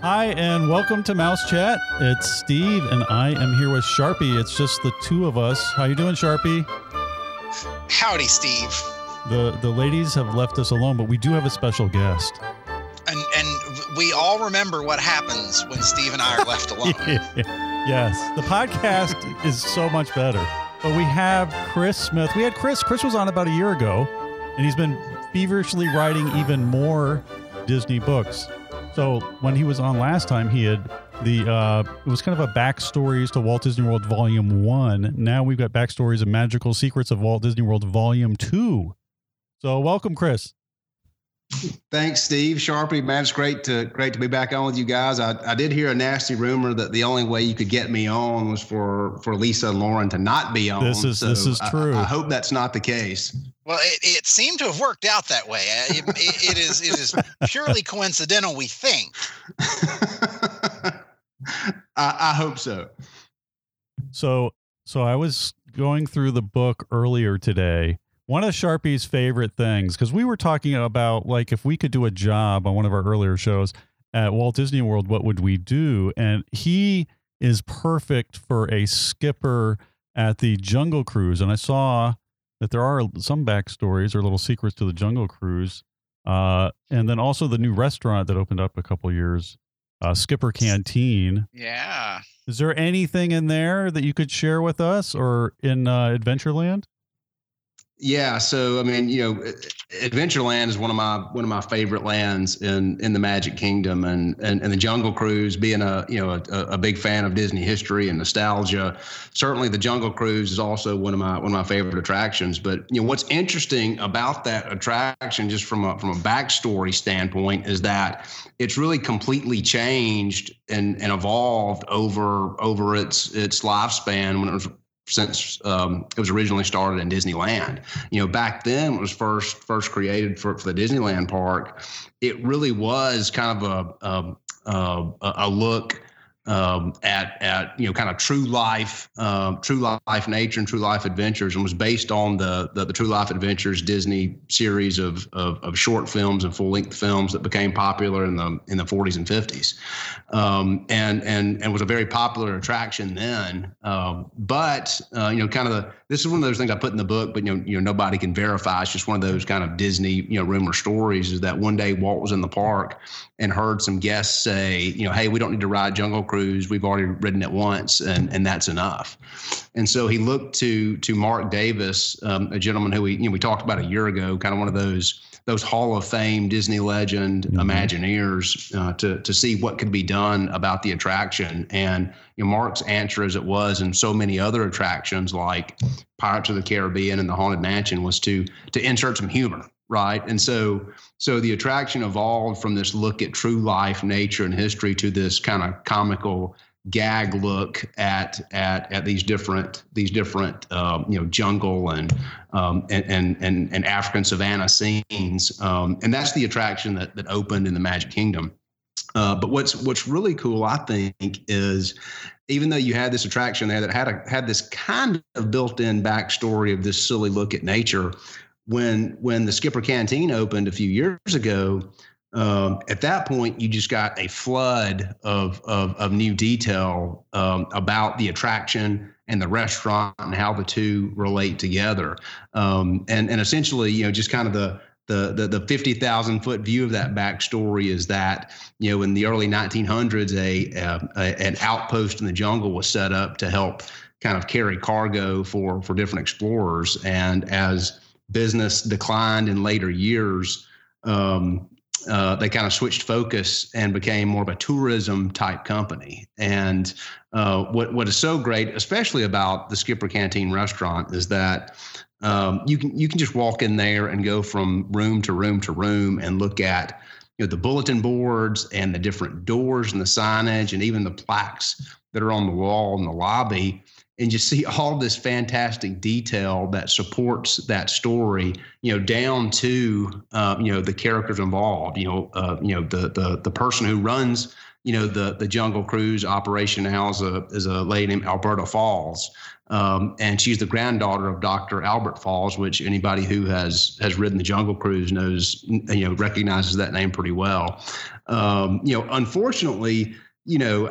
Hi, and welcome to Mouse Chat. It's Steve, and I am here with Sharpie. It's just the two of us. How you doing, Sharpie? Howdy, Steve. The the ladies have left us alone, but we do have a special guest. And and we all remember what happens when Steve and I are left alone. yes, the podcast is so much better. But we have Chris Smith. We had Chris. Chris was on about a year ago, and he's been feverishly writing even more Disney books. So when he was on last time, he had the uh, it was kind of a backstories to Walt Disney World Volume One. Now we've got backstories of Magical Secrets of Walt Disney World Volume Two. So welcome, Chris. Thanks, Steve Sharpie. Man, it's great to great to be back on with you guys. I, I did hear a nasty rumor that the only way you could get me on was for for Lisa and Lauren to not be on. This is so this is true. I, I, hope that's not the case. Well, it, it seemed to have worked out that way. It, it, it is it is purely coincidental. We think. I, I hope so. So so I was going through the book earlier today one of Sharpie's favorite things, because we were talking about like if we could do a job on one of our earlier shows at Walt Disney World, what would we do? And he is perfect for a skipper at the Jungle Cruise. And I saw that there are some backstories or little secrets to the Jungle Cruise. Uh, and then also the new restaurant that opened up a couple years, uh, Skipper Canteen. Yeah. Is there anything in there that you could share with us or in uh, Adventureland? Yeah, so I mean, you know, Adventureland is one of my one of my favorite lands in in the Magic Kingdom, and and, and the Jungle Cruise, being a you know a, a big fan of Disney history and nostalgia, certainly the Jungle Cruise is also one of my one of my favorite attractions. But you know, what's interesting about that attraction, just from a from a backstory standpoint, is that it's really completely changed and and evolved over over its its lifespan when it was since um, it was originally started in Disneyland. You know, back then it was first first created for, for the Disneyland park. It really was kind of a a, a look um, at at you know kind of true life, uh, true life nature and true life adventures, and was based on the the, the True Life Adventures Disney series of, of, of short films and full length films that became popular in the in the 40s and 50s, um, and and and was a very popular attraction then. Um, but uh, you know, kind of the this is one of those things I put in the book, but you know, you know nobody can verify. It's just one of those kind of Disney you know rumor stories. Is that one day Walt was in the park and heard some guests say, you know, hey, we don't need to ride Jungle Cruise. We've already ridden it once, and and that's enough. And so he looked to to Marc Davis, um, a gentleman who we you know we talked about a year ago, kind of one of those those Hall of Fame Disney legend mm-hmm. Imagineers uh, to to see what could be done about the attraction. And you know, Marc's answer, as it was and so many other attractions like Pirates of the Caribbean and the Haunted Mansion, was to to insert some humor right? And so so the attraction evolved from this look at true life nature and history to this kind of comical gag look at at at these different these different um, you know jungle and, um, and and and African savannah scenes. Um, and that's the attraction that that opened in the Magic Kingdom. Uh, but what's what's really cool I think is even though you had this attraction there that had a had this kind of built-in backstory of this silly look at nature when when the Skipper Canteen opened a few years ago, um, at that point you just got a flood of of, of new detail um, about the attraction and the restaurant and how the two relate together. Um, and and essentially, you know, just kind of the the the, the fifty thousand foot view of that backstory is that you know in the early 1900s a, a an outpost in the jungle was set up to help kind of carry cargo for for different explorers and as business declined in later years, um, uh, they kind of switched focus and became more of a tourism type company. And uh, what what is so great, especially about the Skipper Canteen restaurant, is that um, you can you can just walk in there and go from room to room to room and look at you know the bulletin boards and the different doors and the signage and even the plaques that are on the wall in the lobby and you see all this fantastic detail that supports that story, you know, down to uh, you know the characters involved. You know, uh, you know the the the person who runs you know the the Jungle Cruise operation now is a is a lady named Alberta Falls, Um, and she's the granddaughter of Dr. Albert Falls, which anybody who has has ridden the Jungle Cruise knows, you know, recognizes that name pretty well. Um, you know, unfortunately, you know,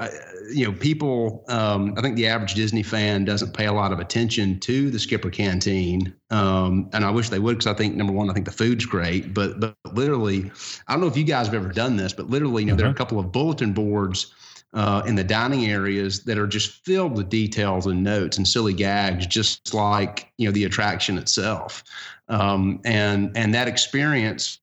you know, people. Um, I think the average Disney fan doesn't pay a lot of attention to the Skipper Canteen, um, and I wish they would because I think number one, I think the food's great, but but literally, I don't know if you guys have ever done this, but literally, you know, uh-huh. there are a uh-huh. couple of bulletin boards. Uh, in the dining areas that are just filled with details and notes and silly gags, just like you know the attraction itself, um, and and that experience.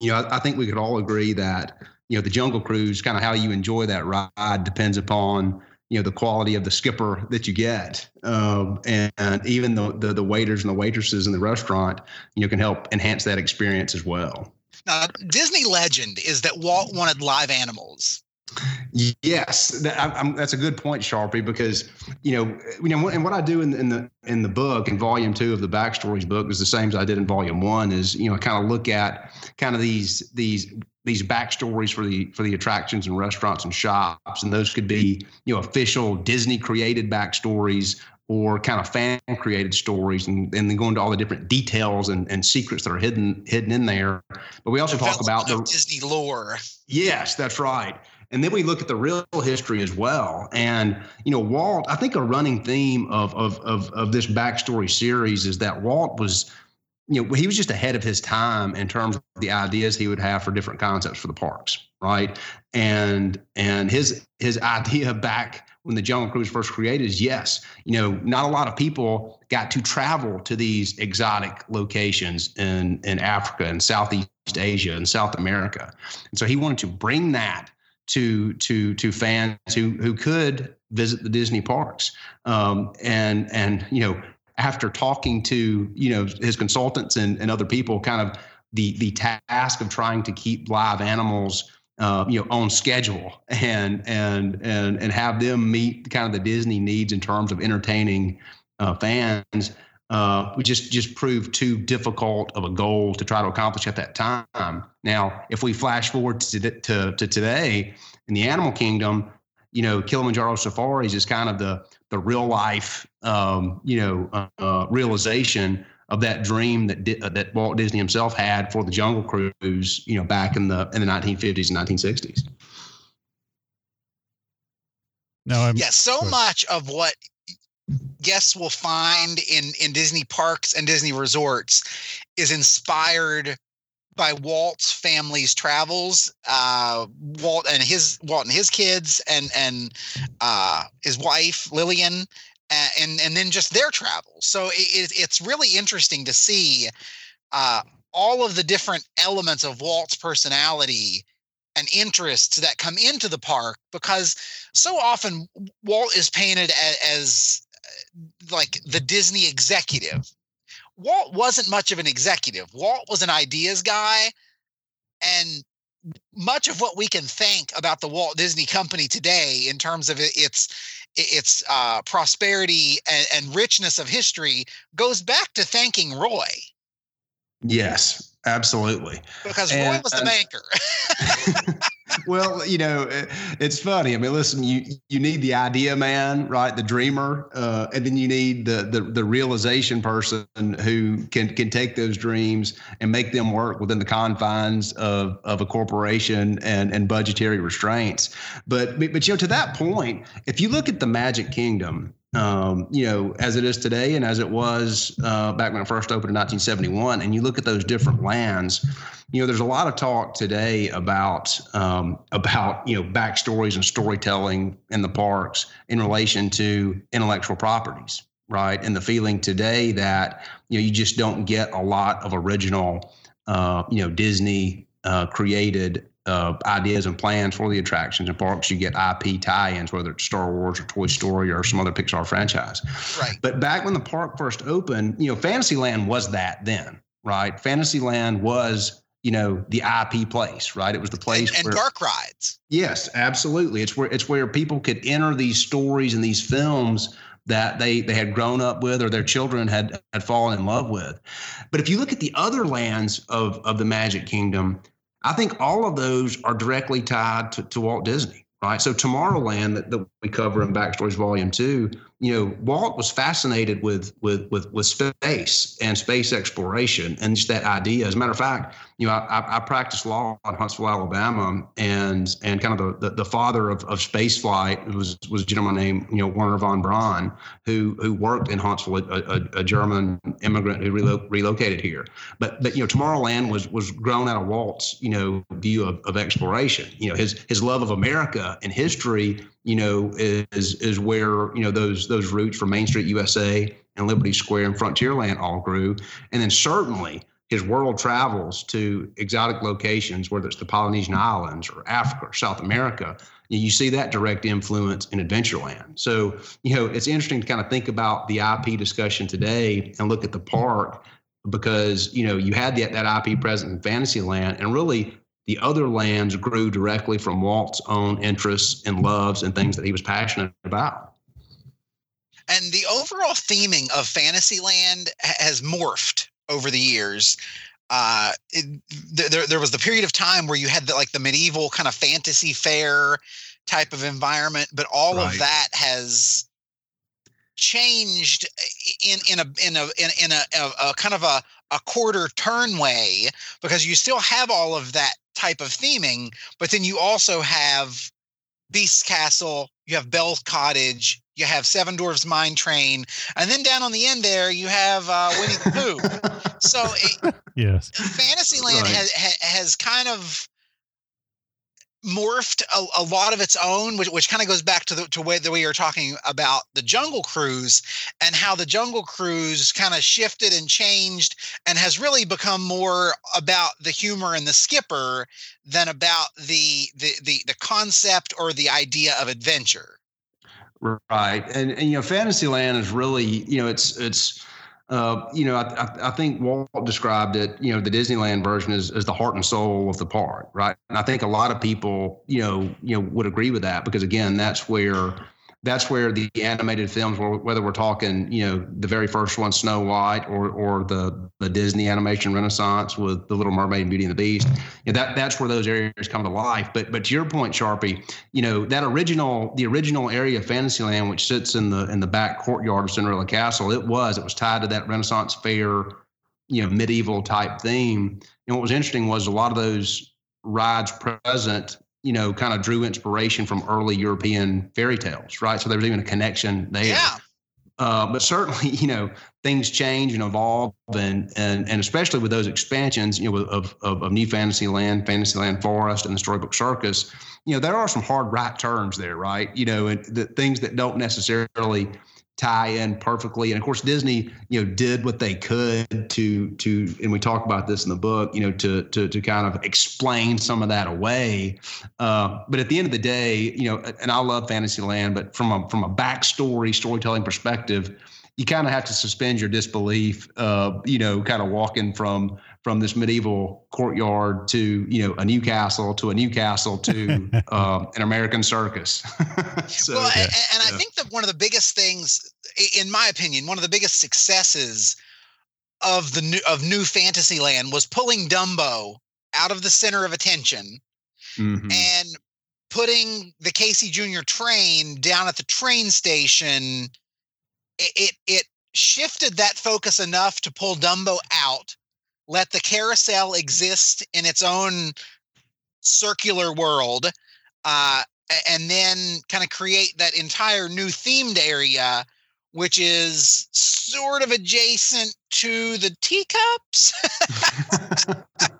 You know, I, I think we could all agree that you know the jungle cruise kind of how you enjoy that ride depends upon you know the quality of the skipper that you get. Um, and, and, even the, the, the waiters and the waitresses in the restaurant you know can help enhance that experience as well. Now disney legend is that walt wanted live animals Yes, that, I'm, that's a good point, Sharpie. Because you know, you know, and what I do in, in, the in the book, in volume two of the backstories book, is the same as I did in volume one. Is you know, kind of look at kind of these these these backstories for the for the attractions and restaurants and shops, and those could be you know official Disney created backstories or kind of fan created stories, and, and then go into all the different details and, and secrets that are hidden hidden in there. But we also talk about the Disney lore. Yes, that's right. And then we look at the real history as well. And, you know, Walt, I think a running theme of, of, of, of this backstory series is that Walt was you know, he was just ahead of his time in terms of the ideas he would have for different concepts for the parks, right? And and his his idea back when the Jungle Cruise first created is yes, you know, not a lot of people got to travel to these exotic locations in in Africa and Southeast Asia and South America, and so he wanted to bring that to to to fans who who could visit the Disney parks, um, and and you know after talking to you know his consultants and, and other people kind of the the task of trying to keep live animals uh, you know on schedule and and and and have them meet kind of the Disney needs in terms of entertaining uh, fans uh, we just just proved too difficult of a goal to try to accomplish at that time. Now, if we flash forward to, to, to today in the animal kingdom, you know, Kilimanjaro Safaris is kind of the the real life, um, you know, uh, uh, realization of that dream that uh, that Walt Disney himself had for the Jungle Cruise, you know, back in the in the 1950s and 1960s. No, I'm, yeah, so much of what guests will find in in Disney parks and Disney resorts is inspired by Walt's family's travels. Uh, Walt and his Walt and his kids and and uh, his wife Lillian, and and then just their travels. So it, it's really interesting to see uh, all of the different elements of Walt's personality and interests that come into the park because so often Walt is painted as, as like the Disney executive Walt wasn't much of an executive. Walt was an ideas guy. And much of what we can think about the Walt Disney Company today, in terms of its its uh, prosperity and, and richness of history, goes back to thanking Roy. Yes, absolutely. Because and, Roy was the banker. well, you know, it's funny. I mean, listen, you you need the idea man, right? The dreamer, uh, and then you need the, the the realization person who can can take those dreams and make them work within the confines of of a corporation and and budgetary restraints. But but you know, to that point, if you look at the Magic Kingdom, um, you know, as it is today and as it was uh, back when it first opened in 1971. And you look at those different lands, you know, there's a lot of talk today about um, about you know backstories and storytelling in the parks in relation to intellectual properties, right? And the feeling today that you know you just don't get a lot of original, uh, you know, Disney uh, created uh, ideas and plans for the attractions and parks, you get IP tie-ins, whether it's Star Wars or Toy Story or some other Pixar franchise. Right. But back when the park first opened, you know, Fantasyland was that then, right? Fantasyland was, you know, the IP place, right? It was the place and, and where, dark rides. Yes, absolutely. It's where it's where people could enter these stories and these films that they they had grown up with or their children had had fallen in love with. But if you look at the other lands of of the Magic Kingdom, I think all of those are directly tied to, to Walt Disney, right? So Tomorrowland that, that we cover in Backstories Volume Two, you know, Walt was fascinated with with with with space and space exploration and just that idea. As a matter of fact, you know, I, I practiced law in Huntsville, Alabama, and and kind of the, the, the father of, of space flight was was a gentleman named you know Wernher von Braun, who who worked in Huntsville, a, a, a German immigrant who relo- relocated here. But but you know, Tomorrowland was was grown out of Walt's you know view of, of exploration. You know, his his love of America and history you know, is is where you know those those roots from Main Street USA and Liberty Square and Frontierland all grew, and then certainly his world travels to exotic locations, whether it's the Polynesian Islands or Africa or South America. You see that direct influence in Adventureland. So, you know, it's interesting to kind of think about the IP discussion today and look at the park because, you know, you had that, that IP present in Fantasyland and really the other lands grew directly from Walt's own interests and loves and things that he was passionate about. And the overall theming of Fantasyland has morphed over the years. Uh, it, there, there was the period of time where you had the, like the medieval kind of fantasy fair type of environment, but all right. of that has changed in in a in a in, in a, a, a, kind of a, a quarter turn way because you still have all of that type of theming, but then you also have Beast Castle, you have Belle Cottage, you have Seven Dwarfs Mine Train, and then down on the end there you have uh, Winnie the Pooh. so it, yes, Fantasyland right. has has kind of morphed a, a, lot of its own, which, which kind of goes back to the to way that we you're talking about the Jungle Cruise and how the Jungle Cruise kind of shifted and changed and has really become more about the humor and the skipper than about the the the, the concept or the idea of adventure. Right, and, and you know, Fantasyland is really you know it's it's uh, you know, I, I, think Walt described it, you know, the Disneyland version is, is the heart and soul of the park, right? And I think a lot of people, you know, you know, would agree with that because again, that's where that's where the animated films, whether we're talking, you know, the very first one, Snow White, or or the the Disney animation renaissance with the Little Mermaid and Beauty and the Beast, you know, that that's where those areas come to life. But but to your point, Sharpie, you know, that original the original area of Fantasyland, which sits in the in the back courtyard of Cinderella Castle, it was it was tied to that Renaissance fair, you know, medieval type theme. And what was interesting was a lot of those rides present you know, kind of drew inspiration from early European fairy tales, right? So there was even a connection there. Yeah. Uh, but certainly, you know, things change and evolve, and and and especially with those expansions, you know, of of, of New Fantasyland, Fantasyland Forest, and the Storybook Circus, you know, there are some hard right turns there, right? You know, and the things that don't necessarily tie in perfectly. And of course, Disney, you know, did what they could to to, and we talk about this in the book, you know, to to to kind of explain some of that away. Uh, but at the end of the day, you know, and I love Fantasyland, but from a from a backstory storytelling perspective, you kind of have to suspend your disbelief. Uh, you know, kind of walking from from this medieval courtyard to you know a new castle to a new castle to um, an American circus. so, well, and, and yeah. I think that one of the biggest things, in my opinion, one of the biggest successes of the new of New Fantasyland was pulling Dumbo out of the center of attention mm-hmm. and putting the Casey Jr. train down at the train station. It, it it shifted that focus enough to pull Dumbo out let the carousel exist in its own circular world uh, and then kind of create that entire new themed area which is sort of adjacent to the teacups.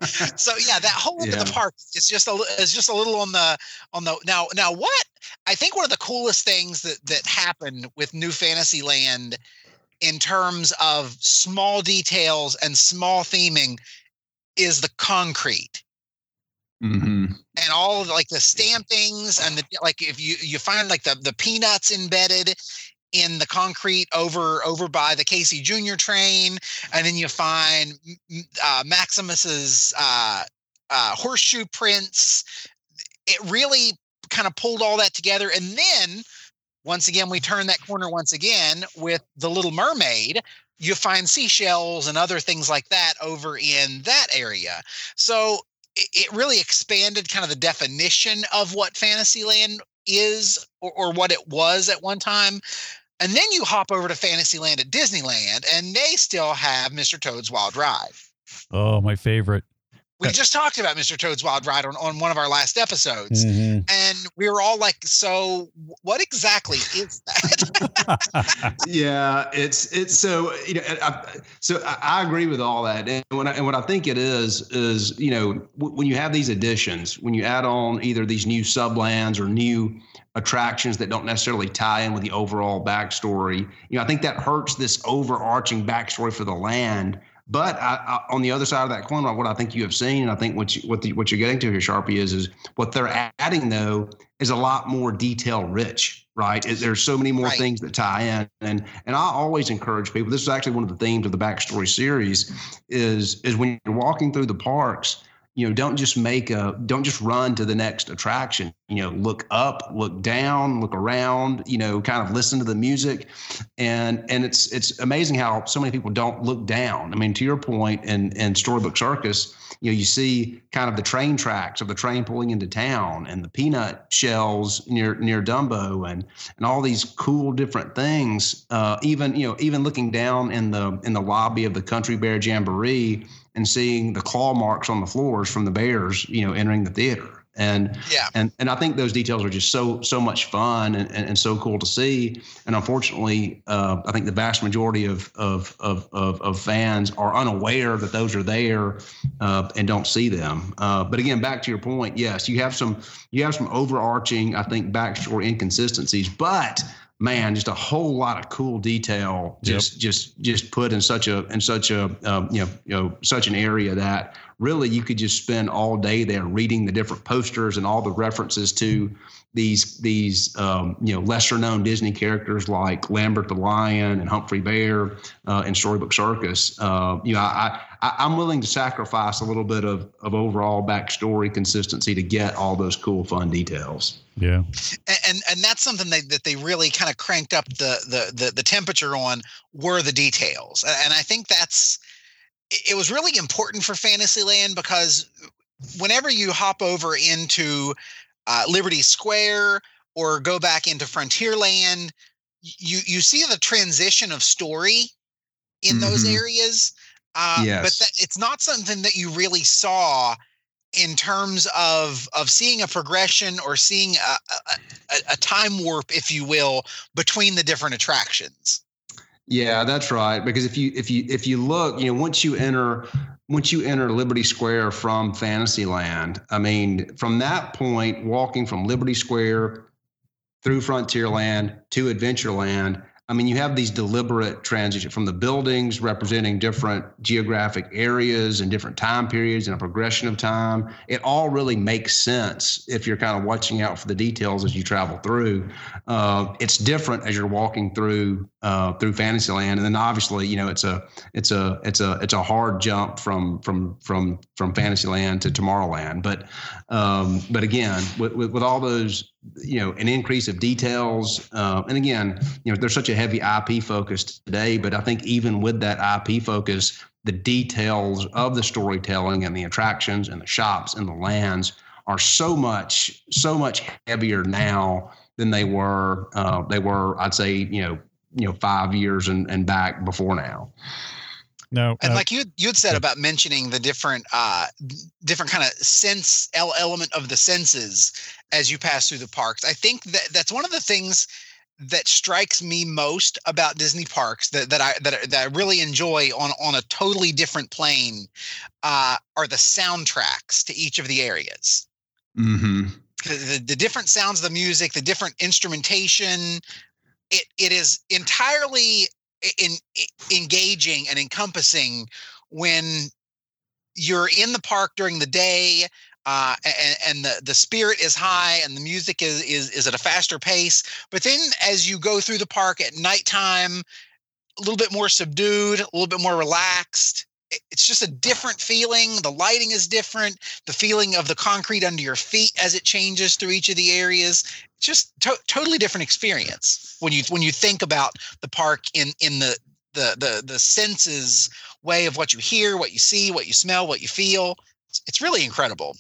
so yeah, that whole yeah. of the park is just a is just a little on the on the now now what I think one of the coolest things that that happened with New Fantasyland in terms of small details and small theming is the concrete. Mm-hmm. And all of like the stampings and the like if you you find like the the peanuts embedded in the concrete over over by the Casey Jr. train, and then you find uh, Maximus's uh, uh, horseshoe prints. It really kind of pulled all that together, and then once again, we turn that corner once again with The Little Mermaid. You find seashells and other things like that over in that area. So it really expanded kind of the definition of what Fantasyland is or, or what it was at one time. And then you hop over to Fantasyland at Disneyland, and they still have Mr. Toad's Wild Ride. Oh, my favorite we just talked about Mr. Toad's Wild Ride on, on one of our last episodes. Mm-hmm. And we were all like, so what exactly is that? yeah, it's, it's so, you know, I, so I, agree with all that. And, when I, and what I think it is, is, you know, w- when you have these additions, when you add on either these new sublands or new attractions that don't necessarily tie in with the overall backstory, you know, I think that hurts this overarching backstory for the land but I, I, on the other side of that coin, what I think you have seen, and I think what you, what the, what you're getting to here, Sharpie, is is what they're adding though is a lot more detail rich, right? There's so many more right. things that tie in, and and I always encourage people. This is actually one of the themes of the backstory series, is is when you're walking through the parks you know don't just make a don't just run to the next attraction you know look up look down look around you know kind of listen to the music. And and it's it's amazing how so many people don't look down. I mean to your point in in storybook circus you know you see kind of the train tracks of the train pulling into town and the peanut shells near near dumbo and and all these cool different things. Uh, even you know even looking down in the in the lobby of the country bear jamboree and seeing the claw marks on the floors from the bears, you know, entering the theater. And yeah, and and I think those details are just so so much fun and, and, and so cool to see. And unfortunately, uh, I think the vast majority of of, of of of fans are unaware that those are there uh, and don't see them. Uh, but again, back to your point, yes, you have some you have some overarching, I think, backstory inconsistencies, but man, just a whole lot of cool detail, just yep. just just put in such a in such a um, you know you know such an area that really you could just spend all day there reading the different posters and all the references to these these um, you know lesser known Disney characters like Lambert the Lion and Humphrey Bear uh, in Storybook Circus. Uh, you know, I, I I'm willing to sacrifice a little bit of of overall backstory consistency to get all those cool fun details. Yeah, and and that's something they, that they really kind of cranked up the, the the the temperature on were the details, and I think that's it was really important for Fantasyland because whenever you hop over into uh, Liberty Square or go back into Frontierland, you you see the transition of story in mm-hmm. those areas. Uh, yes. But that, it's not something that you really saw in terms of of seeing a progression or seeing a, a, a time warp, if you will, between the different attractions. Yeah, that's right. Because if you if you if you look, you know, once you enter once you enter Liberty Square from Fantasyland, I mean, from that point, walking from Liberty Square through Frontierland to Adventureland, I mean, you have these deliberate transitions from the buildings representing different geographic areas and different time periods and a progression of time. It all really makes sense if you're kind of watching out for the details as you travel through. Uh, it's different as you're walking through uh, through Fantasyland, and then obviously, you know, it's a it's a it's a it's a hard jump from from from from Fantasyland to Tomorrowland. But um, but again, with, with, with all those you know an increase of details uh, and again you know there's such a heavy ip focus today but i think even with that ip focus the details of the storytelling and the attractions and the shops and the lands are so much so much heavier now than they were uh, they were i'd say you know you know five years and, and back before now no, and uh, like you you had said about mentioning the different uh different kind of sense element of the senses as you pass through the parks. I think that that's one of the things that strikes me most about Disney parks that, that I that, that I really enjoy on on a totally different plane uh, are the soundtracks to each of the areas. Mm-hmm. The, the different sounds of the music, the different instrumentation, it it is entirely in, in, engaging and encompassing when you're in the park during the day uh, and, and, the, the spirit is high and the music is, is is at a faster pace. But then as you go through the park at nighttime, a little bit more subdued, a little bit more relaxed. It's just a different feeling. The lighting is different. The feeling of the concrete under your feet as it changes through each of the areas. Just to- totally different experience when you when you think about the park in in the the the the senses way of what you hear, what you see, what you smell, what you feel. It's, it's really incredible.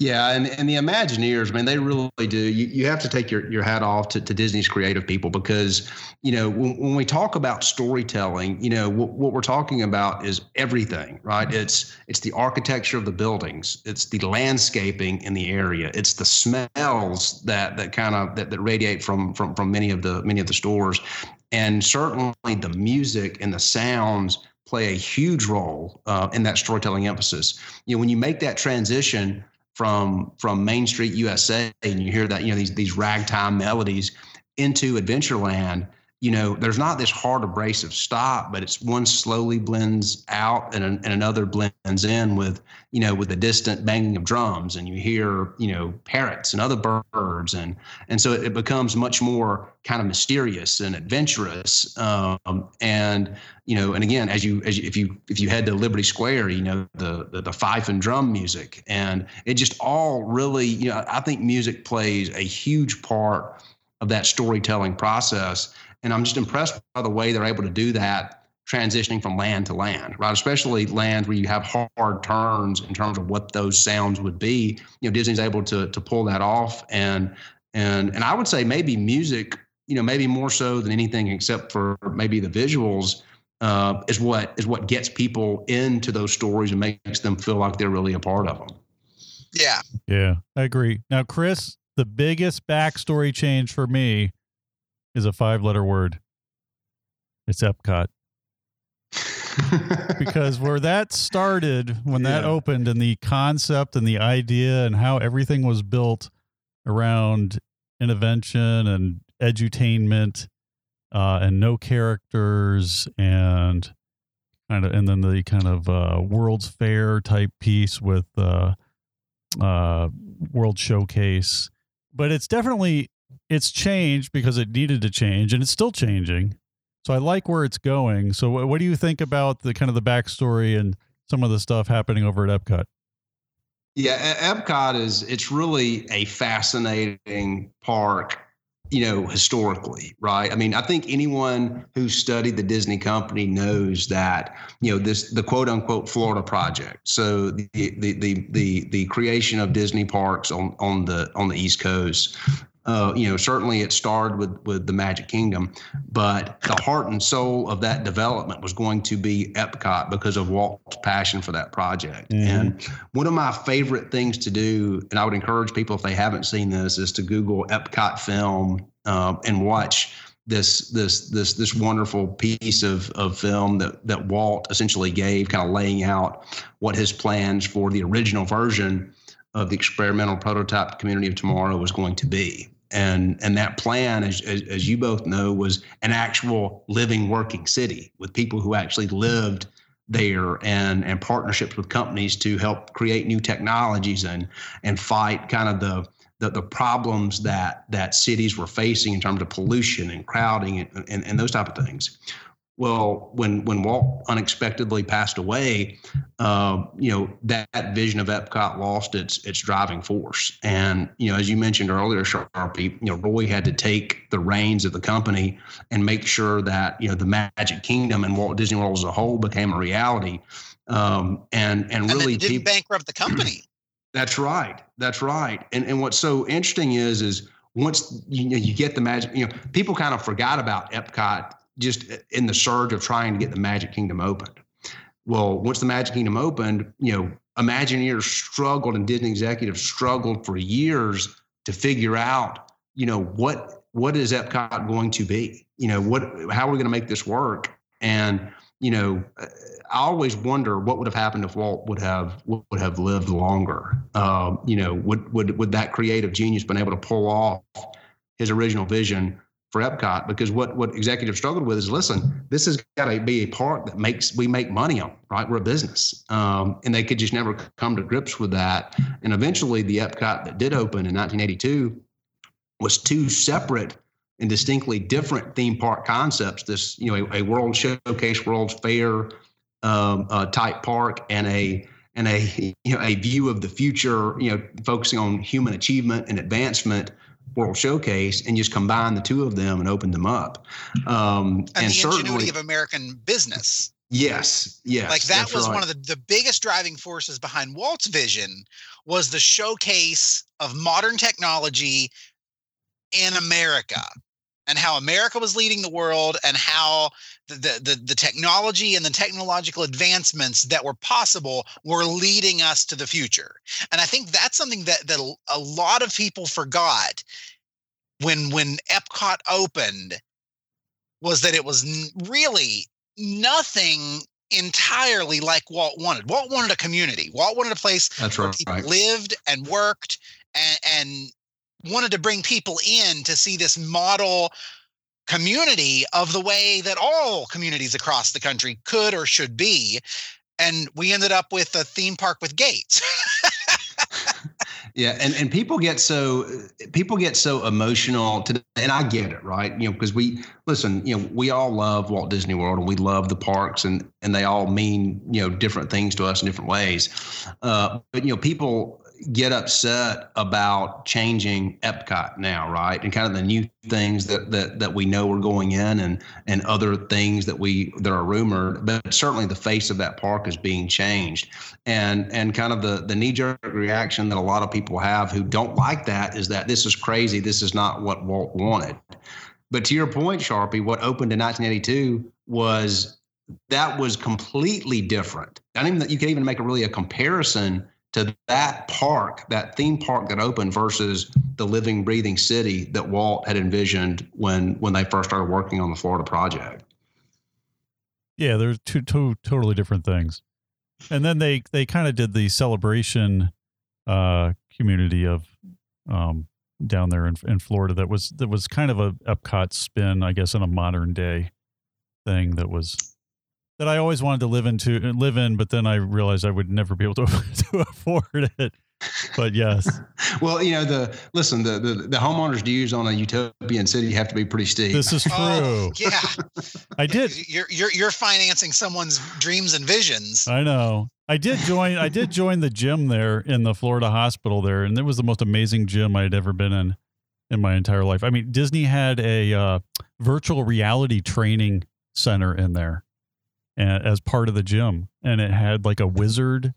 Yeah, and, and the Imagineers, I mean, they really do. You, you have to take your, your hat off to, to Disney's creative people because, you know, when, when we talk about storytelling, you know, what, what we're talking about is everything, right? It's it's the architecture of the buildings, it's the landscaping in the area, it's the smells that that kind of that, that radiate from from from many of the many of the stores, and certainly the music and the sounds play a huge role uh, in that storytelling emphasis. You know, when you make that transition from from Main Street USA, and you hear that you know these these ragtime melodies into Adventureland. You know, there's not this hard abrasive stop, but it's one slowly blends out and, and another blends in with, you know, with the distant banging of drums, and you hear, you know, parrots and other birds, and and so it, becomes much more kind of mysterious and adventurous. Um, and you know, and again, as you as you, if you if you head to Liberty Square, you know the, the the fife and drum music, and it just all really, you know, I think music plays a huge part of that storytelling process, and I'm just impressed by the way they're able to do that transitioning from land to land, right? Especially lands where you have hard turns in terms of what those sounds would be. You know, Disney's able to to pull that off, and and and I would say maybe music, you know, maybe more so than anything except for maybe the visuals uh, is what is what gets people into those stories and makes them feel like they're really a part of them. Yeah. Yeah, I agree. Now, Chris, the biggest backstory change for me is a five letter word. It's Epcot. because where that started, when yeah. that opened, and the concept and the idea and how everything was built around intervention and edutainment uh, and no characters and kind of and then the kind of uh, World's Fair type piece with uh, uh, World Showcase. But it's definitely it's changed because it needed to change and it's still changing. So I like where it's going. So what, what do you think about the kind of the backstory and some of the stuff happening over at Epcot? Yeah, Epcot is it's really a fascinating park you know, historically, right? I mean, I think anyone who studied the Disney company knows that, you know, this the quote unquote Florida project. So the the the the, the creation of Disney parks on on the on the East Coast uh, you know, certainly it started with with the Magic Kingdom, but the heart and soul of that development was going to be Epcot because of Walt's passion for that project. Mm-hmm. And one of my favorite things to do, and I would encourage people if they haven't seen this, is to Google Epcot film um, and watch this this this this wonderful piece of of film that that Walt essentially gave, kind of laying out what his plans for the original version of the experimental prototype community of tomorrow was going to be and and that plan as, as, as you both know was an actual living working city with people who actually lived there and and partnerships with companies to help create new technologies and and fight kind of the the, the problems that that cities were facing in terms of pollution and crowding and, and, and those type of things well, when when Walt unexpectedly passed away, uh, you know that, that, vision of Epcot lost its its driving force. And you know, as you mentioned earlier, Sharpie, you know, Roy had to take the reins of the company and make sure that you know the Magic Kingdom and Walt Disney World as a whole became a reality. Um, and and really and didn't people, bankrupt the company. That's right. That's right. And and what's so interesting is is once you know you get the magic, you know, people kind of forgot about Epcot just in the surge of trying to get the Magic Kingdom opened. Well, once the Magic Kingdom opened, you know, Imagineers struggled and Disney executives struggled for years to figure out, you know, what what is Epcot going to be? You know, what how are we going to make this work? And you know, I always wonder what would have happened if Walt would have would have lived longer. Um, you know, would would would that creative genius been able to pull off his original vision for Epcot because what what executives struggled with is listen, this has got to be a part that makes we make money on, right? We're a business, um, and they could just never come to grips with that. And eventually, the Epcot that did open in 1982 was two separate and distinctly different theme park concepts. This, you know, a, a World Showcase, World's Fair um, uh, type park, and a and a you know a view of the future, you know, focusing on human achievement and advancement World Showcase and just combine the two of them and open them up. Um, and, and the ingenuity of American business. Yes, yes. Like that was right. one of the, the biggest driving forces behind Walt's vision was the showcase of modern technology in America and how America was leading the world and how the, the, the, technology and the technological advancements that were possible were leading us to the future. And I think that's something that, that a lot of people forgot when when Epcot opened was that it was really nothing entirely like Walt wanted. Walt wanted a community. Walt wanted a place That's where right. people lived and worked and, and wanted to bring people in to see this model community of the way that all communities across the country could or should be. And we ended up with a theme park with gates. yeah, and, and people get so people get so emotional today, and I get it, right? You know, because we listen, you know, we all love Walt Disney World and we love the parks, and and they all mean you know different things to us in different ways. Uh, but you know, people get upset about changing Epcot now, right? And kind of the new things that that that we know are going in and and other things that we that are rumored, but certainly the face of that park is being changed. And and kind of the the knee jerk reaction that a lot of people have who don't like that is that this is crazy. This is not what Walt wanted. But to your point, Sharpie, what opened in 1982 was that was completely different. I don't even you can even make a really a comparison to that park, that theme park that opened versus the living, breathing city that Walt had envisioned when when they first started working on the Florida project. Yeah, there's two, two totally different things. And then they they kind of did the celebration uh, community of um, down there in, in Florida that was that was kind of a Epcot spin, I guess, in a modern day thing that was that I always wanted to live into live in, but then I realized I would never be able to, to afford it. But yes. well, you know the listen the, the the homeowners dues on a utopian city have to be pretty steep. This is oh, true. Oh, yeah, I did. You're you're you're financing someone's dreams and visions. I know. I did join. I did join the gym there in the Florida hospital there, and it was the most amazing gym I had ever been in in my entire life. I mean, Disney had a uh, virtual reality training center in there as part of the gym, and it had like a wizard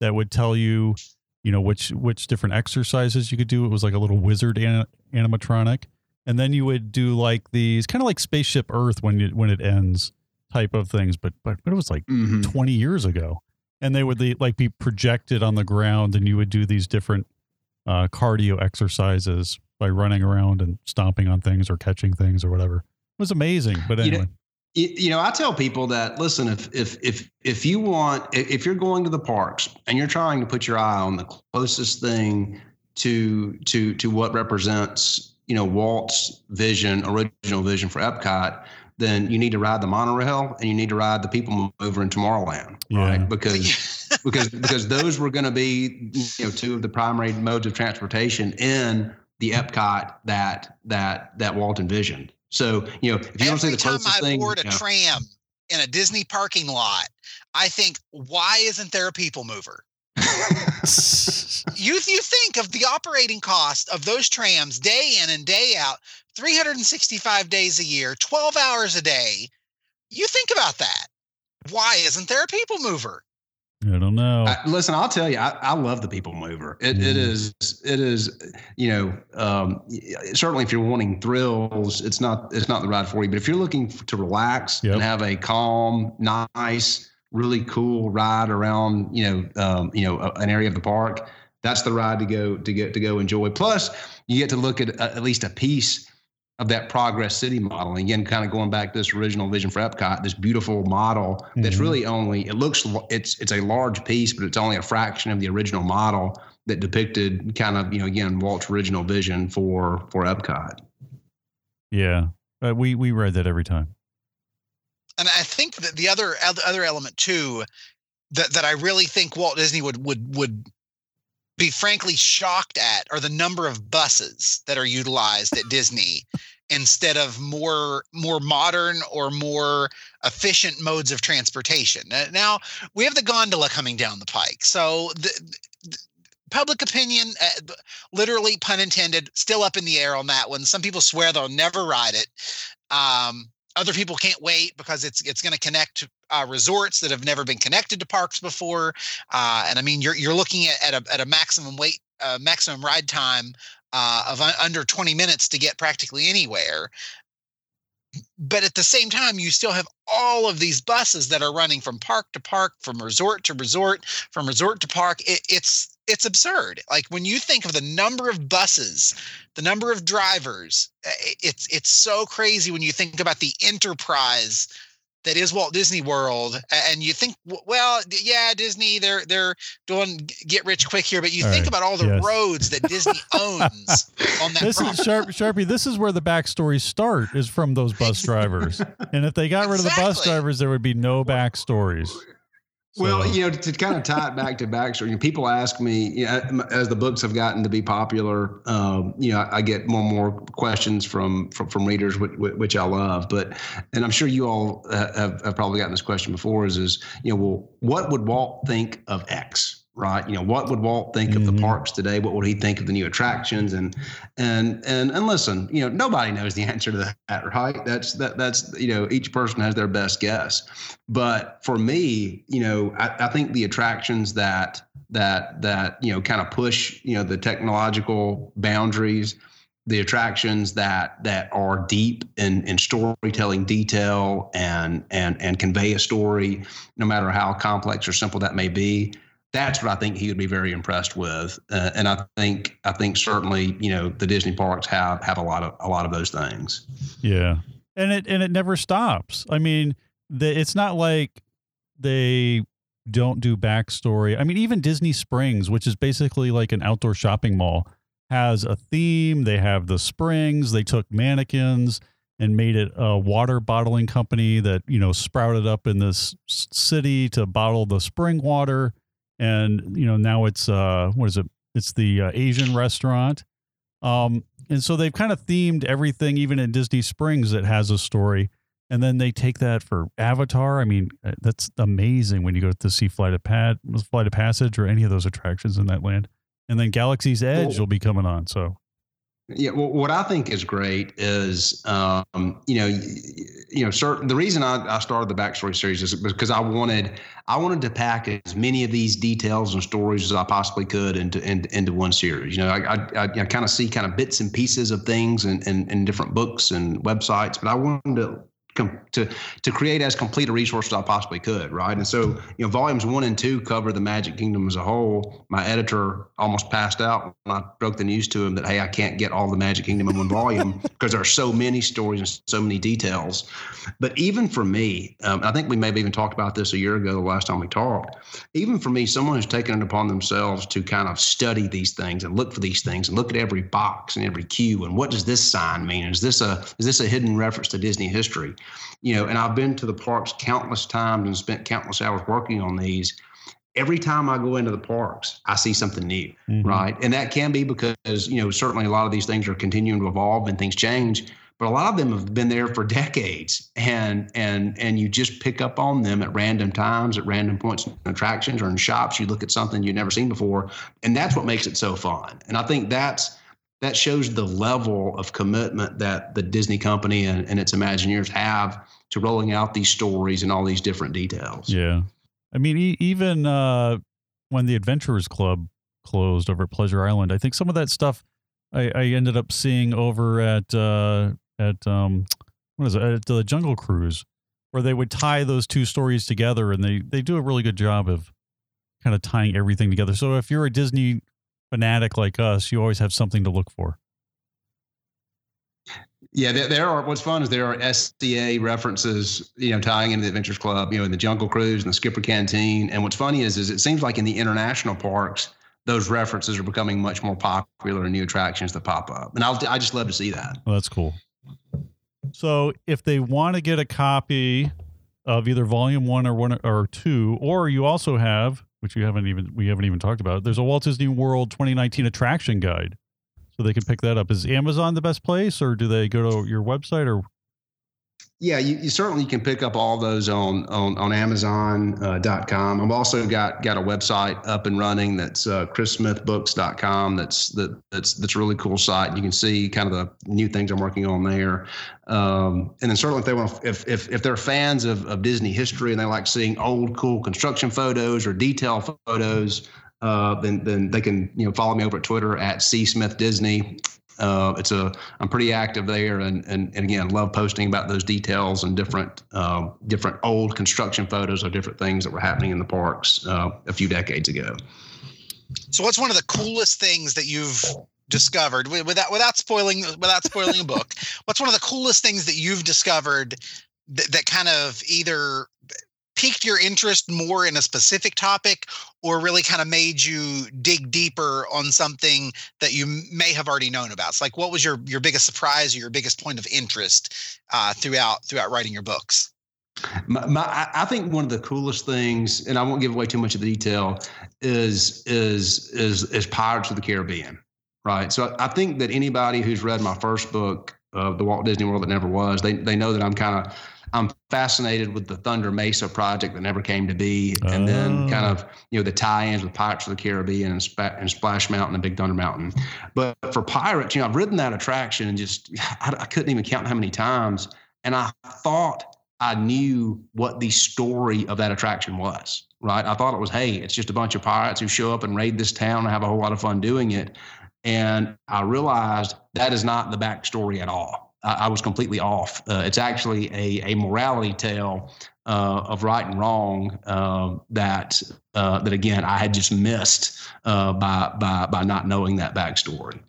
that would tell you, you know, which which different exercises you could do. It was like a little wizard an- animatronic, and then you would do like these kind of like Spaceship Earth when you when it ends type of things. But but, but it was like mm-hmm. twenty years ago, and they would like be projected on the ground, and you would do these different uh, cardio exercises by running around and stomping on things or catching things or whatever. It was amazing. But anyway. You know, you know i tell people that listen if if if if you want if you're going to the parks and you're trying to put your eye on the closest thing to to to what represents you know walt's vision original vision for epcot then you need to ride the monorail and you need to ride the people mover in tomorrowland yeah. right because because because those were going to be you know two of the primary modes of transportation in the epcot that that that walt envisioned so, you know, if you don't say the closest I thing, board a you know, tram in a Disney parking lot, I think, why isn't there a people mover? you you think of the operating cost of those trams day in and day out, 365 days a year, 12 hours a day. You think about that. Why isn't there a people mover? I don't know. I, listen, I'll tell you, I, I love the People Mover. It, mm. it is, it is, you know, um, certainly if you're wanting thrills, it's not, it's not the ride for you. But if you're looking to relax yep. and have a calm, nice, really cool ride around, you know, um, you know, an area of the park, that's the ride to go to get to go enjoy. Plus, you get to look at uh, at least a piece of that progress city model. And again, kind of going back to this original vision for Epcot, this beautiful model mm-hmm. that's really only it looks it's it's a large piece, but it's only a fraction of the original model that depicted kind of you know again Walt's original vision for for Epcot. Yeah, uh, we we read that every time. And I think that the other other element too that that I really think Walt Disney would would would be frankly shocked at are the number of buses that are utilized at Disney instead of more more modern or more efficient modes of transportation. Now we have the gondola coming down the pike, so the, the public opinion, uh, literally pun intended, still up in the air on that one. Some people swear they'll never ride it. Um, other people can't wait because it's it's going to connect uh, resorts that have never been connected to parks before. Uh, and I mean, you're you're looking at, at a at a maximum wait uh, maximum ride time uh, of un- under 20 minutes to get practically anywhere. But at the same time, you still have all of these buses that are running from park to park, from resort to resort, from resort to park. It, it's it's absurd. Like when you think of the number of buses, the number of drivers, eh, it's it's so crazy when you think about the enterprise that is Walt Disney World, and you think, well, yeah, Disney, they're they're doing get rich quick here, but you all think right. about all the yes. roads that Disney owns on that. This property. is Sharp, Sharpie. This is where the backstories start is from those bus drivers, and if they got rid of the bus drivers, there would be no backstories. Well, you know, to, to, kind of tie it back to Baxter, you know, people ask me, you know, as the books have gotten to be popular, um, you know, I, I, get more and more questions from from, from readers, which, which, I love. But, and I'm sure you all have, have probably gotten this question before: is is you know, well, what would Walt think of X? Right? You know, what would Walt think mm-hmm. of the mm-hmm. parks today? What would he think of the new attractions? And and and and listen, you know, nobody knows the answer to that, right? That's that that's you know, each person has their best guess. But for me, you know, I, I think the attractions that that that you know kind of push you know the technological boundaries the attractions that that are deep in, in storytelling detail and and and convey a story no matter how complex or simple that may be that's what I think he would be very impressed with. Uh, and I think I think certainly you know the Disney parks have have a lot of a lot of those things. Yeah, and it and it never stops. I mean, the, it's not like they don't do backstory. I mean, even Disney Springs, which is basically like an outdoor shopping mall, has a theme. They have the springs. They took mannequins and made it a water bottling company that you know sprouted up in this city to bottle the spring water and you know now it's uh what is it? It's the uh, Asian restaurant. Um, and so they've kind of themed everything, even in Disney Springs, that has a story. And then they take that for Avatar. I mean, uh, that's amazing when you go to see Flight of Pat, Flight of Passage, or any of those attractions in that land. And then Galaxy's Edge will be coming on. So yeah, well, what I think is great is, um, you know, you know, certain, the reason I, I started the backstory series is because I wanted, I wanted to pack as many of these details and stories as I possibly could into into, into one series. You know, I, I, I kind of see kind of bits and pieces of things in, in, in different books and websites, but I wanted to com- to to create as complete a resource as I possibly could, right? And so, you know, volumes one and two cover the Magic Kingdom as a whole. My editor almost passed out when I broke the news to him that hey, I can't get all the Magic Kingdom in one volume because there are so many stories and so many details. But even for me, um, I think we maybe even talked about this a year ago, the last time we talked. Even for me, someone who's taken it upon themselves to kind of study these things and look for these things and look at every box and every cue and what does this sign mean? Is this a is this a hidden reference to Disney history? You know, and I've been to the parks countless times and spent countless hours working on these. Every time I go into the parks, I see something new, mm-hmm. right? And that can be because, you know, certainly a lot of these things are continuing to evolve and things change, but a lot of them have been there for decades and and and you just pick up on them at random times at random points in attractions or in shops you look at something you've never seen before and that's what makes it so fun and i think that's that shows the level of commitment that the Disney company and, and its Imagineers have to rolling out these stories and all these different details. Yeah. I mean, e- even uh, when the Adventurers Club closed over at Pleasure Island, I think some of that stuff I, I ended up seeing over at uh, at um, what is it at the Jungle Cruise, where they would tie those two stories together, and they they do a really good job of kind of tying everything together. So if you're a Disney fanatic like us, you always have something to look for. Yeah, there, there, are. What's fun is there are SEA references, you know, tying into the Adventurers Club, you know, in the Jungle Cruise and the Skipper Canteen. And what's funny is, is it seems like in the international parks, those references are becoming much more popular and new attractions that pop up. And I'll, I just love to see that. Well, that's cool. So if they want to get a copy of either Volume One or one or two, or you also have which we haven't even we haven't even talked about. There's a Walt Disney World 2019 attraction guide, so they can pick that up. Is Amazon the best place, or do they go to your website, or yeah, you, you, certainly can pick up all those on on on Amazon.com. Uh, I've also got got a website up and running that's uh, ChrisSmithBooks.com. That's that that's that's a really cool site. You can see kind of the new things I'm working on there. Um, and then certainly if they want, if if if they're fans of of Disney history and they like seeing old cool construction photos or detail photos, uh, then then they can you know follow me over at Twitter at C Smith Disney. Uh, it's a I'm pretty active there, and and and again, love posting about those details and different uh, different old construction photos of different things that were happening in the parks uh, a few decades ago. So, what's one of the coolest things that you've discovered without without spoiling without spoiling a book? What's one of the coolest things that you've discovered that, that kind of either piqued your interest more in a specific topic or really kind of made you dig deeper on something that you may have already known about so like what was your your biggest surprise or your biggest point of interest uh, throughout throughout writing your books my, my, I think one of the coolest things, and I won't give away too much of the detail, is is is is Pirates of the Caribbean, right? So I, I think that anybody who's read my first book, of the Walt Disney World that never was, they they know that I'm kind of I'm fascinated with the Thunder Mesa project that never came to be, and then oh. kind of you know the tie-ins with Pirates of the Caribbean and, Sp- and Splash Mountain and Big Thunder Mountain. But for Pirates, you know, I've ridden that attraction and just I, I couldn't even count how many times, and I thought I knew what the story of that attraction was. Right? I thought it was, hey, it's just a bunch of pirates who show up and raid this town and have a whole lot of fun doing it. And I realized that is not the backstory at all I, was completely off. Uh, it's actually a, a morality tale uh, of right and wrong uh, that uh, that again I had just missed uh, by by by not knowing that backstory.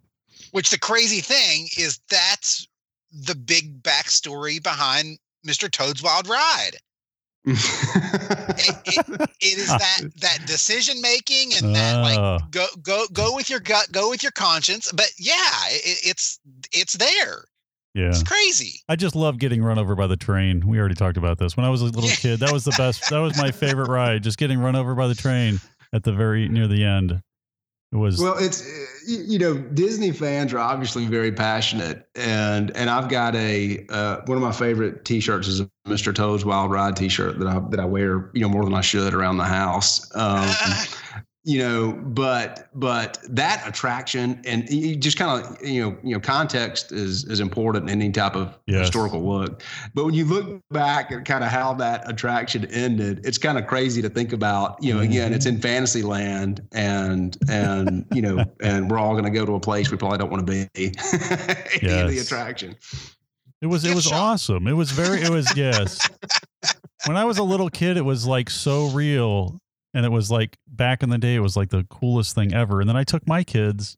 Which the crazy thing is that's the big backstory behind Mr. Toad's Wild Ride. it, it, it is that that decision making and that like oh. go go go with your gut, go with your conscience. But yeah, it, it's it's there. Yeah. It's crazy. I just love getting run over by the train. We already talked about this. When I was a little kid, that was the best. That was my favorite ride, just getting run over by the train at the very near the end. It was Well, it's you know, Disney fans are obviously very passionate and and I've got a uh, one of my favorite t-shirts is a Mr. Toad's Wild Ride t-shirt that I that I wear, you know, more than I should around the house. Um, you know but but that attraction and you just kind of you know you know context is is important in any type of yes. historical look. But when you look back at kind of how that attraction ended it's kind of crazy to think about you know mm-hmm. again it's in fantasy land and and you know and we're all going to go to a place we probably don't want to be. Yes. in the attraction. It was it was awesome. It was very it was yes. When i was a little kid it was like so real and it was like back in the day it was like the coolest thing ever. And then i took my kids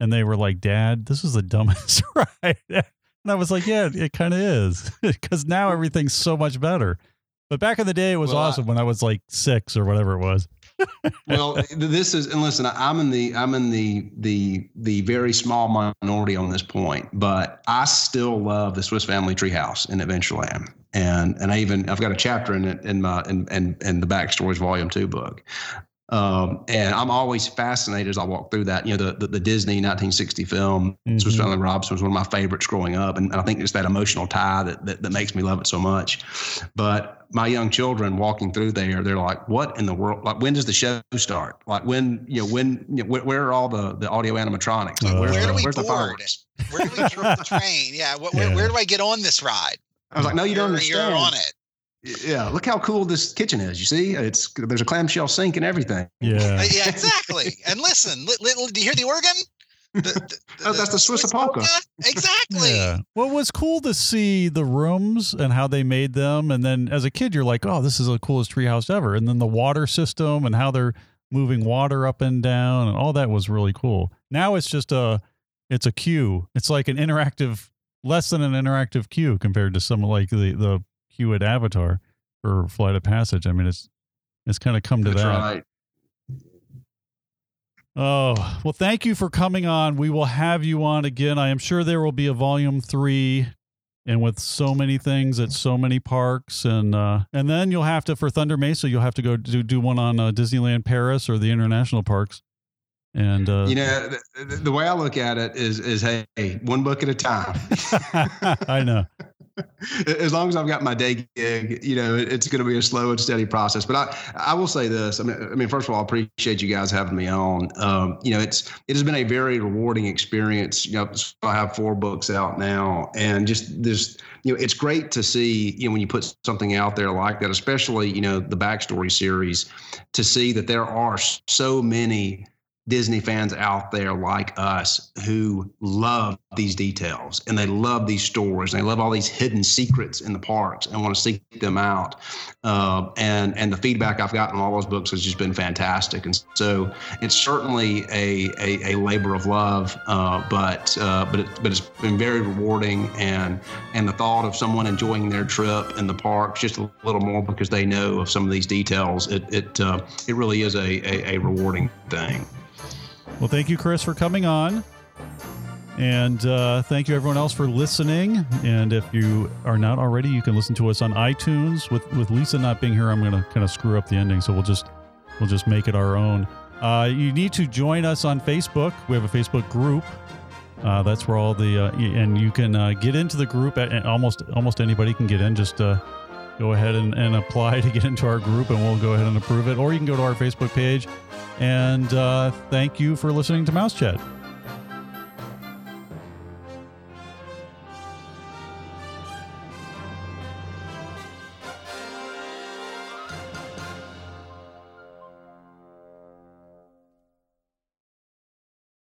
and they were like dad this is the dumbest ride. And i was like yeah it kind of is because now everything's so much better. But back in the day it was well, awesome I, when i was like six or whatever it was. Well eh, this is and listen i'm in the i'm in the the the very small minority on this point but i still love the swiss family treehouse in adventureland and and I even I've got a chapter in it in my in in, in the backstories volume two book. Um, and I'm always fascinated as I walk through that. You know, the the, the Disney 1960 film, mm-hmm. Swiss Family Robinson was one of my favorites growing up, and, and I think it's that emotional tie that, that that makes me love it so much. But my young children walking through there, they're like, "What in the world? Like, when does the show start? Like, when you know, when you know, where, where are all the the audio animatronics? Like, where, where do we where's board? the fireworks? Where do we get the train? Yeah, where, yeah. where do I get on this ride? I was like, no, you don't understand. You're on it. Yeah, look how cool this kitchen is. You see, it's there's a clamshell sink and everything. Yeah, uh, yeah, exactly. and listen, li- li- do you hear the organ? The, the, oh, that's the Swiss, Swiss polka. polka. Exactly. Yeah. Well, it was cool to see the rooms and how they made them, and then as a kid, you're like, "Oh, this is the coolest treehouse ever." And then the water system and how they're moving water up and down, and all that was really cool. Now it's just a, it's a queue. It's like an interactive less than an interactive queue compared to some like the the queue at Avatar for Flight of Passage. I mean, it's it's kind of come to That's that. Right. Oh, well, thank you for coming on. We will have you on again. I am sure there will be a volume three and with so many things at so many parks and uh, and then you'll have to for Thunder Mesa you'll have to go do, do one on uh, Disneyland Paris or the international parks And uh, you know, the, the, way I look at it is is hey, one book at a time. I know. as long as I've got my day gig, you know, it's going to be a slow and steady process. But I, I will say this. I mean, I mean, first of all, I appreciate you guys having me on. Um, you know, it's it has been a very rewarding experience. You know, I have four books out now, and just this, you know, it's great to see. You know, when you put something out there like that, especially you know the backstory series, to see that there are so many Disney fans out there like us who love these details and they love these stories and they love all these hidden secrets in the parks and want to seek them out. Uh, and and the feedback I've gotten on all those books has just been fantastic. And so it's certainly a a, a labor of love, uh, but uh, but it, but it's been very rewarding and and the thought of someone enjoying their trip in the parks just a little more because they know of some of these details. It it uh, it really is a, a, a rewarding thing. Well, thank you, Chris, for coming on. And uh, thank you, everyone else, for listening. And if you are not already, you can listen to us on iTunes. With with Lisa not being here, I'm going to kind of screw up the ending, so we'll just we'll just make it our own. Uh, you need to join us on Facebook. We have a Facebook group. Uh, that's where all the uh, and you can uh, get into the group. At, almost almost anybody can get in. Just uh, go ahead and, and apply to get into our group, and we'll go ahead and approve it. Or you can go to our Facebook page and uh, thank you for listening to Mouse Chat.